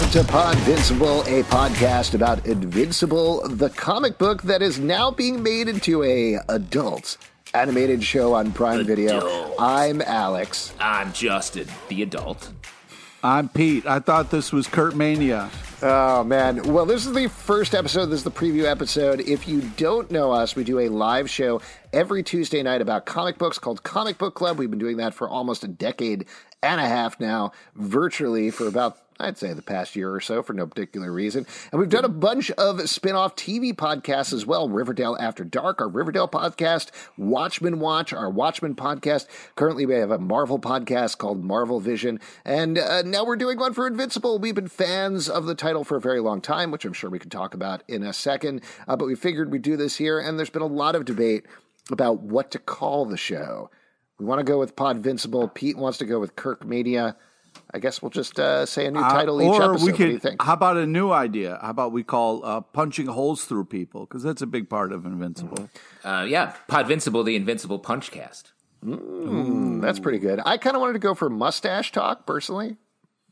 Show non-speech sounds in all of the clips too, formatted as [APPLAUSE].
Welcome to Podvincible, a podcast about Invincible, the comic book that is now being made into a adult animated show on Prime Video. I'm Alex. I'm Justin, the adult. I'm Pete. I thought this was Kirkmania. Oh, man. Well, this is the first episode. This is the preview episode. If you don't know us, we do a live show every Tuesday night about comic books called Comic Book Club. We've been doing that for almost a decade and a half now, virtually for about I'd say the past year or so for no particular reason. And we've done a bunch of spin off TV podcasts as well Riverdale After Dark, our Riverdale podcast, Watchmen Watch, our Watchmen podcast. Currently, we have a Marvel podcast called Marvel Vision. And uh, now we're doing one for Invincible. We've been fans of the title for a very long time, which I'm sure we can talk about in a second. Uh, but we figured we'd do this here. And there's been a lot of debate about what to call the show. We want to go with Podvincible. Pete wants to go with Kirkmania. I guess we'll just uh, say a new uh, title uh, each episode. We could, what do you think? How about a new idea? How about we call uh, punching holes through people because that's a big part of Invincible. Mm-hmm. Uh, yeah, Podvincible, the Invincible Punchcast. Mm, that's pretty good. I kind of wanted to go for mustache talk personally.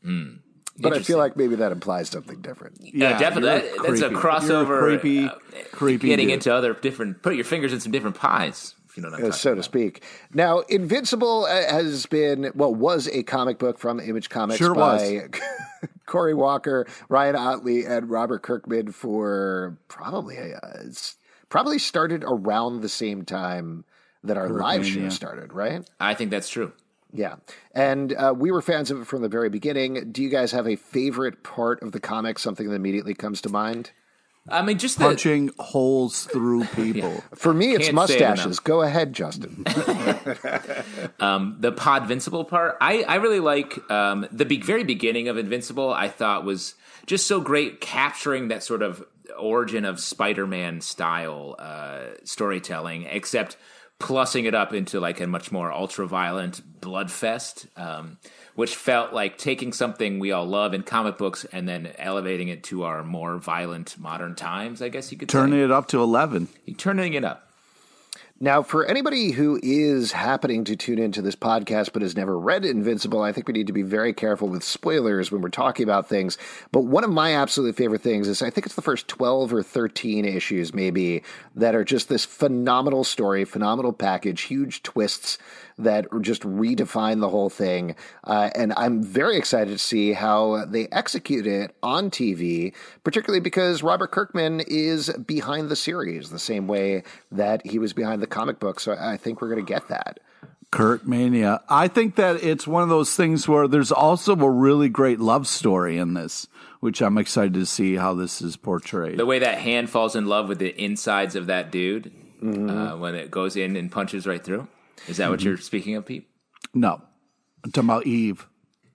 Mm. But I feel like maybe that implies something different. Yeah, uh, definitely. That, that's a crossover. A creepy, uh, creepy. Getting dude. into other different. Put your fingers in some different pies you know uh, so to speak. Now, Invincible uh, has been well was a comic book from Image Comics sure by [LAUGHS] Cory Walker, Ryan Ottley, and Robert Kirkman for probably uh, probably started around the same time that our Kirkman, live show yeah. started, right? I think that's true. Yeah. And uh, we were fans of it from the very beginning. Do you guys have a favorite part of the comic, something that immediately comes to mind? I mean, just the, punching holes through [LAUGHS] people. Yeah. For me, it's Can't mustaches. Go ahead, Justin. [LAUGHS] um, the Podvincible part, I, I really like um, the be- very beginning of Invincible. I thought was just so great, capturing that sort of origin of Spider-Man style uh, storytelling, except plussing it up into like a much more ultra-violent bloodfest. Um, which felt like taking something we all love in comic books and then elevating it to our more violent modern times. I guess you could turning say. it up to eleven. Turning it up. Now, for anybody who is happening to tune into this podcast but has never read Invincible, I think we need to be very careful with spoilers when we're talking about things. But one of my absolute favorite things is I think it's the first 12 or 13 issues, maybe, that are just this phenomenal story, phenomenal package, huge twists that just redefine the whole thing. Uh, and I'm very excited to see how they execute it on TV, particularly because Robert Kirkman is behind the series the same way that he was behind the comic book. So I think we're going to get that. Kirkmania. I think that it's one of those things where there's also a really great love story in this, which I'm excited to see how this is portrayed. The way that hand falls in love with the insides of that dude mm-hmm. uh, when it goes in and punches right through. Is that what mm-hmm. you're speaking of, Pete? No, I'm talking about Eve.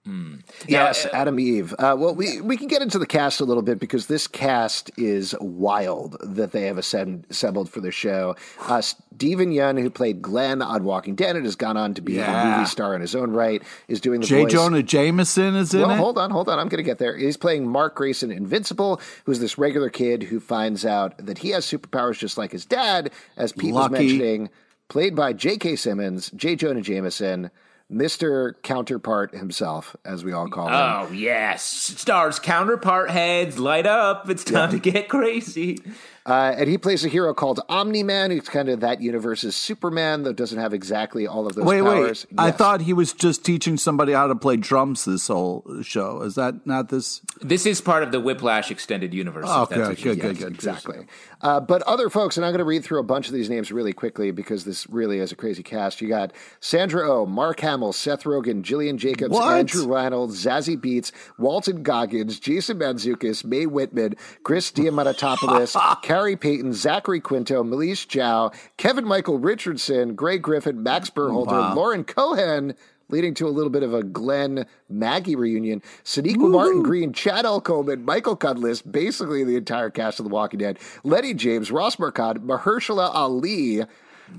Mm. Yes, uh, Atom Eve. Uh, well, we, we can get into the cast a little bit because this cast is wild that they have assembled for the show. Uh, Steven Yeun, who played Glenn on Walking Dead and has gone on to be yeah. a movie star in his own right, is doing the J. voice. Jonah Jameson is in well, it. hold on, hold on. I'm going to get there. He's playing Mark Grayson Invincible, who's this regular kid who finds out that he has superpowers just like his dad, as Pete Lucky. was mentioning played by J.K. Simmons, J. Jonah Jameson, Mr. Counterpart himself, as we all call him. Oh, yes. Stars counterpart heads, light up. It's time yeah. to get crazy. Uh, and he plays a hero called Omni Man, who's kind of that universe's Superman, though doesn't have exactly all of those wait, powers. Wait, yes. I thought he was just teaching somebody how to play drums this whole show. Is that not this? This is part of the Whiplash extended universe. Oh, okay, good, good, good, good, exactly. Uh, but other folks, and I'm going to read through a bunch of these names really quickly because this really is a crazy cast. You got Sandra Oh, Mark Hamill, Seth Rogen, Gillian Jacobs, what? Andrew Rannells, Zazie Beetz, Walton Goggins, Jason Mantzoukas, Mae Whitman, Chris Diamantopoulos, [LAUGHS] Khary Payton, Zachary Quinto, Malese Jow, Kevin Michael Richardson, Grey Griffin, Max Burkholder, Wow. Lauren Cohan, leading to a little bit of a Glenn Maggie reunion. Sonequa Martin Green, Chad L. Coleman, Michael Cudlitz, basically the entire cast of The Walking Dead, Lennie James, Ross Marquand, Mahershala Ali,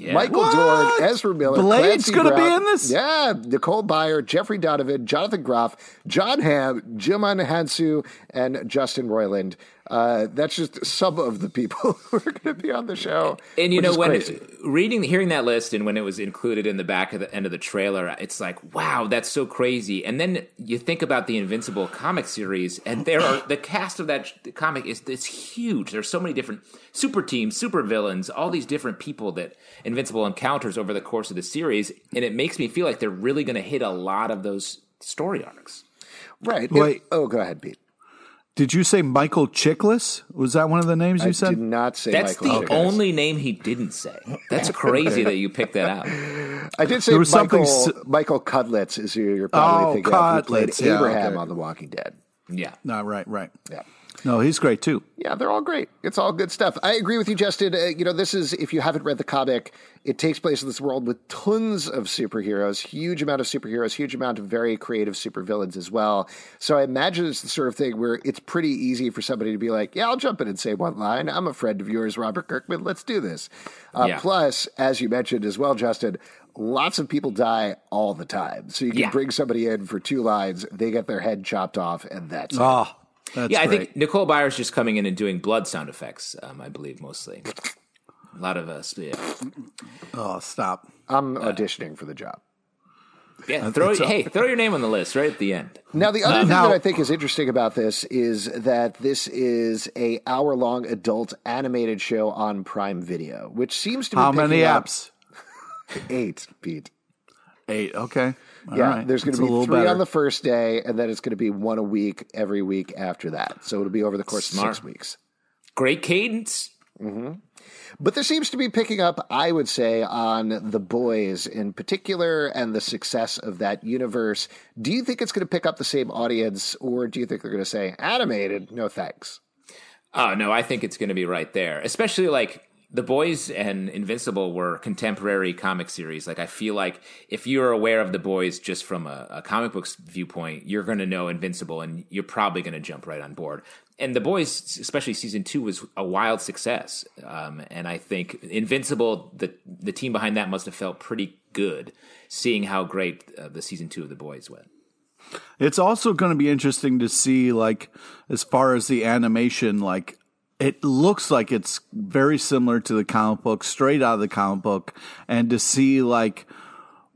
Michael What? Dorn, Ezra Miller, Blade's gonna be in this? Yeah, Nicole Byer, Jeffrey Donovan, Jonathan Groff, Jon Hamm, Djimon Hounsou, and Justin Roiland. Uh, that's just some of the people [LAUGHS] who are going to be on the show. And you know when crazy. reading, hearing that list, and when it was included in the back of the end of the trailer, it's like, wow, that's so crazy. And then you think about the Invincible comic series, and there are the cast of that comic is it's huge. There's so many different super teams, super villains, all these different people that Invincible encounters over the course of the series, and it makes me feel like they're really going to hit a lot of those story arcs. right. Wait. If- oh, go ahead, Pete. Did you say Michael Chiklis? Was that one of the names you I said? I did not say That's Michael. the Chiklis. only name he didn't say. That's crazy that you picked that out. I did say There was Michael, something Michael Cudlitz is who you're probably Oh, thinking of. Who played yeah, Abraham okay. on The Walking Dead. Yeah. No, right, right. Yeah. No, he's great too. Yeah, they're all great. It's all good stuff. I agree with you, Justin. Uh, you know, this is, if you haven't read the comic, it takes place in this world with tons of superheroes, huge amount of superheroes, huge amount of very creative supervillains as well. So I imagine it's the sort of thing where it's pretty easy for somebody to be like, yeah, I'll jump in and say one line. I'm a friend of yours, Robert Kirkman. Let's do this. Uh, Yeah. Plus, as you mentioned as well, Justin, lots of people die all the time. So you can Yeah. bring somebody in for two lines, they get their head chopped off, and that's it. That's yeah, I great. think Nicole Byer's just coming in and doing blood sound effects. Um, I believe mostly. A lot of us, yeah, Oh, stop. I'm auditioning for the job. yeah. Throw hey, throw your name on the list right at the end. Now, the other thing now- that I think is interesting about this is that this is a hour long adult animated show on Prime Video, which seems to be How many apps? [LAUGHS] Eight, Pete. Eight. Okay. All yeah, right. there's going to be three better. on the first day, and then it's going to be one a week every week after that. So it'll be over the course Smart. of six weeks. Great cadence. Mm-hmm. But there seems to be picking up, I would say, on the boys in particular and the success of that universe. Do you think it's going to pick up the same audience, or do you think they're going to say animated? No thanks. Oh no, I think it's going to be right there. Especially like the boys and Invincible were contemporary comic series. Like I feel like if you're aware of the boys just from a, a comic books viewpoint, you're going to know Invincible, and you're probably going to jump right on board. And the boys, especially season two, was a wild success. Um, and I think Invincible, the the team behind that must have felt pretty good, seeing how great uh, the season two of the boys went. It's also going to be interesting to see, like, as far as the animation, like, it looks like it's very similar to the comic book, straight out of the comic book, and to see, like,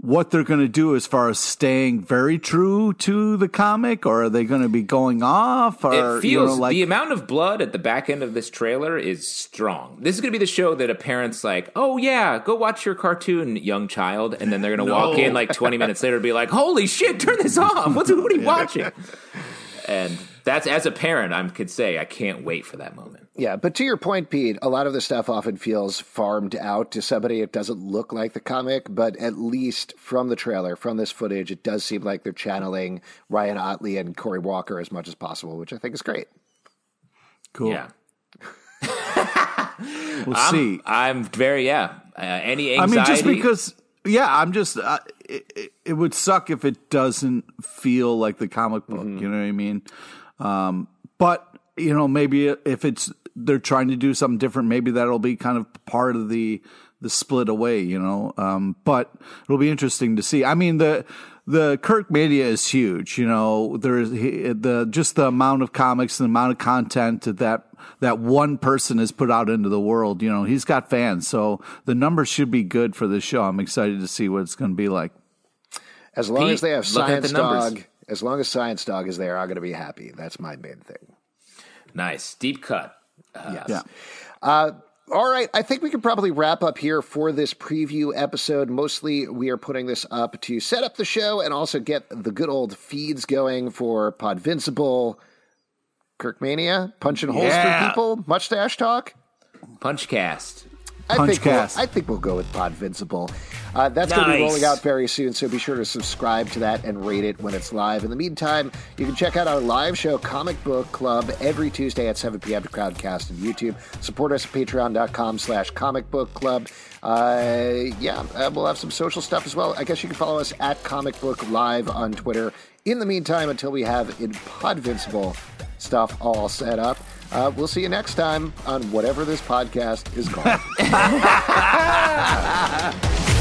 what they're going to do as far as staying very true to the comic, or are they going to be going off? Or, It feels you know, like, the amount of blood at the back end of this trailer is strong. This is going to be the show that a parent's like, "Oh yeah, go watch your cartoon, young child," and then they're going to walk in like 20 minutes later and be like, "Holy shit, turn this off! What's what are you watching?" And that's as a parent, I could say I can't wait for that moment. Yeah, but to your point, Pete, a lot of the stuff often feels farmed out to somebody. It doesn't look like the comic, but at least from the trailer, from this footage, it does seem like they're channeling Ryan Ottley and Cory Walker as much as possible, which I think is great. cool. Yeah, [LAUGHS] We'll I'm, see. I'm very yeah. Uh, any I mean, just because, yeah, I'm just, uh, it, it, it would suck if it doesn't feel like the comic book. Mm-hmm. You know what I mean? Um, but, you know, maybe if it's, they're trying to do something different, maybe that'll be kind of part of the, the split away, you know? Um, but it'll be interesting to see. I mean, the, the Kirk Media is huge, you know, there's the, just the amount of comics and the amount of content that, that one person has put out into the world. You know, he's got fans, so the numbers should be good for this show. I'm excited to see what it's going to be like. As long Pete, as they have look at the Science. Dog, as long as Science Dog is there, I'm going to be happy. That's my main thing. nice deep cut. Yes. Yeah. Uh, all right, I think we can probably wrap up here for this preview episode. Mostly, we are putting this up to set up the show and also get the good old feeds going for Podvincible, Kirkmania, Punch and Holes Yeah. People, Mustache Talk. Punchcast. I think we'll, I think we'll go with Podvincible. Uh, that's going to be rolling out very soon, so be sure to subscribe to that and rate it when it's live. In the meantime, you can check out our live show, Comic Book Club, every Tuesday at 7 p.m. to Crowdcast and YouTube. Support us at patreon.com slash comic book club. Uh, yeah, uh, we'll have some social stuff as well. I guess you can follow us at Comic Book Live on Twitter. In the meantime, until we have in Podvincible stuff all set up, uh, we'll see you next time on whatever this podcast is called. [LAUGHS]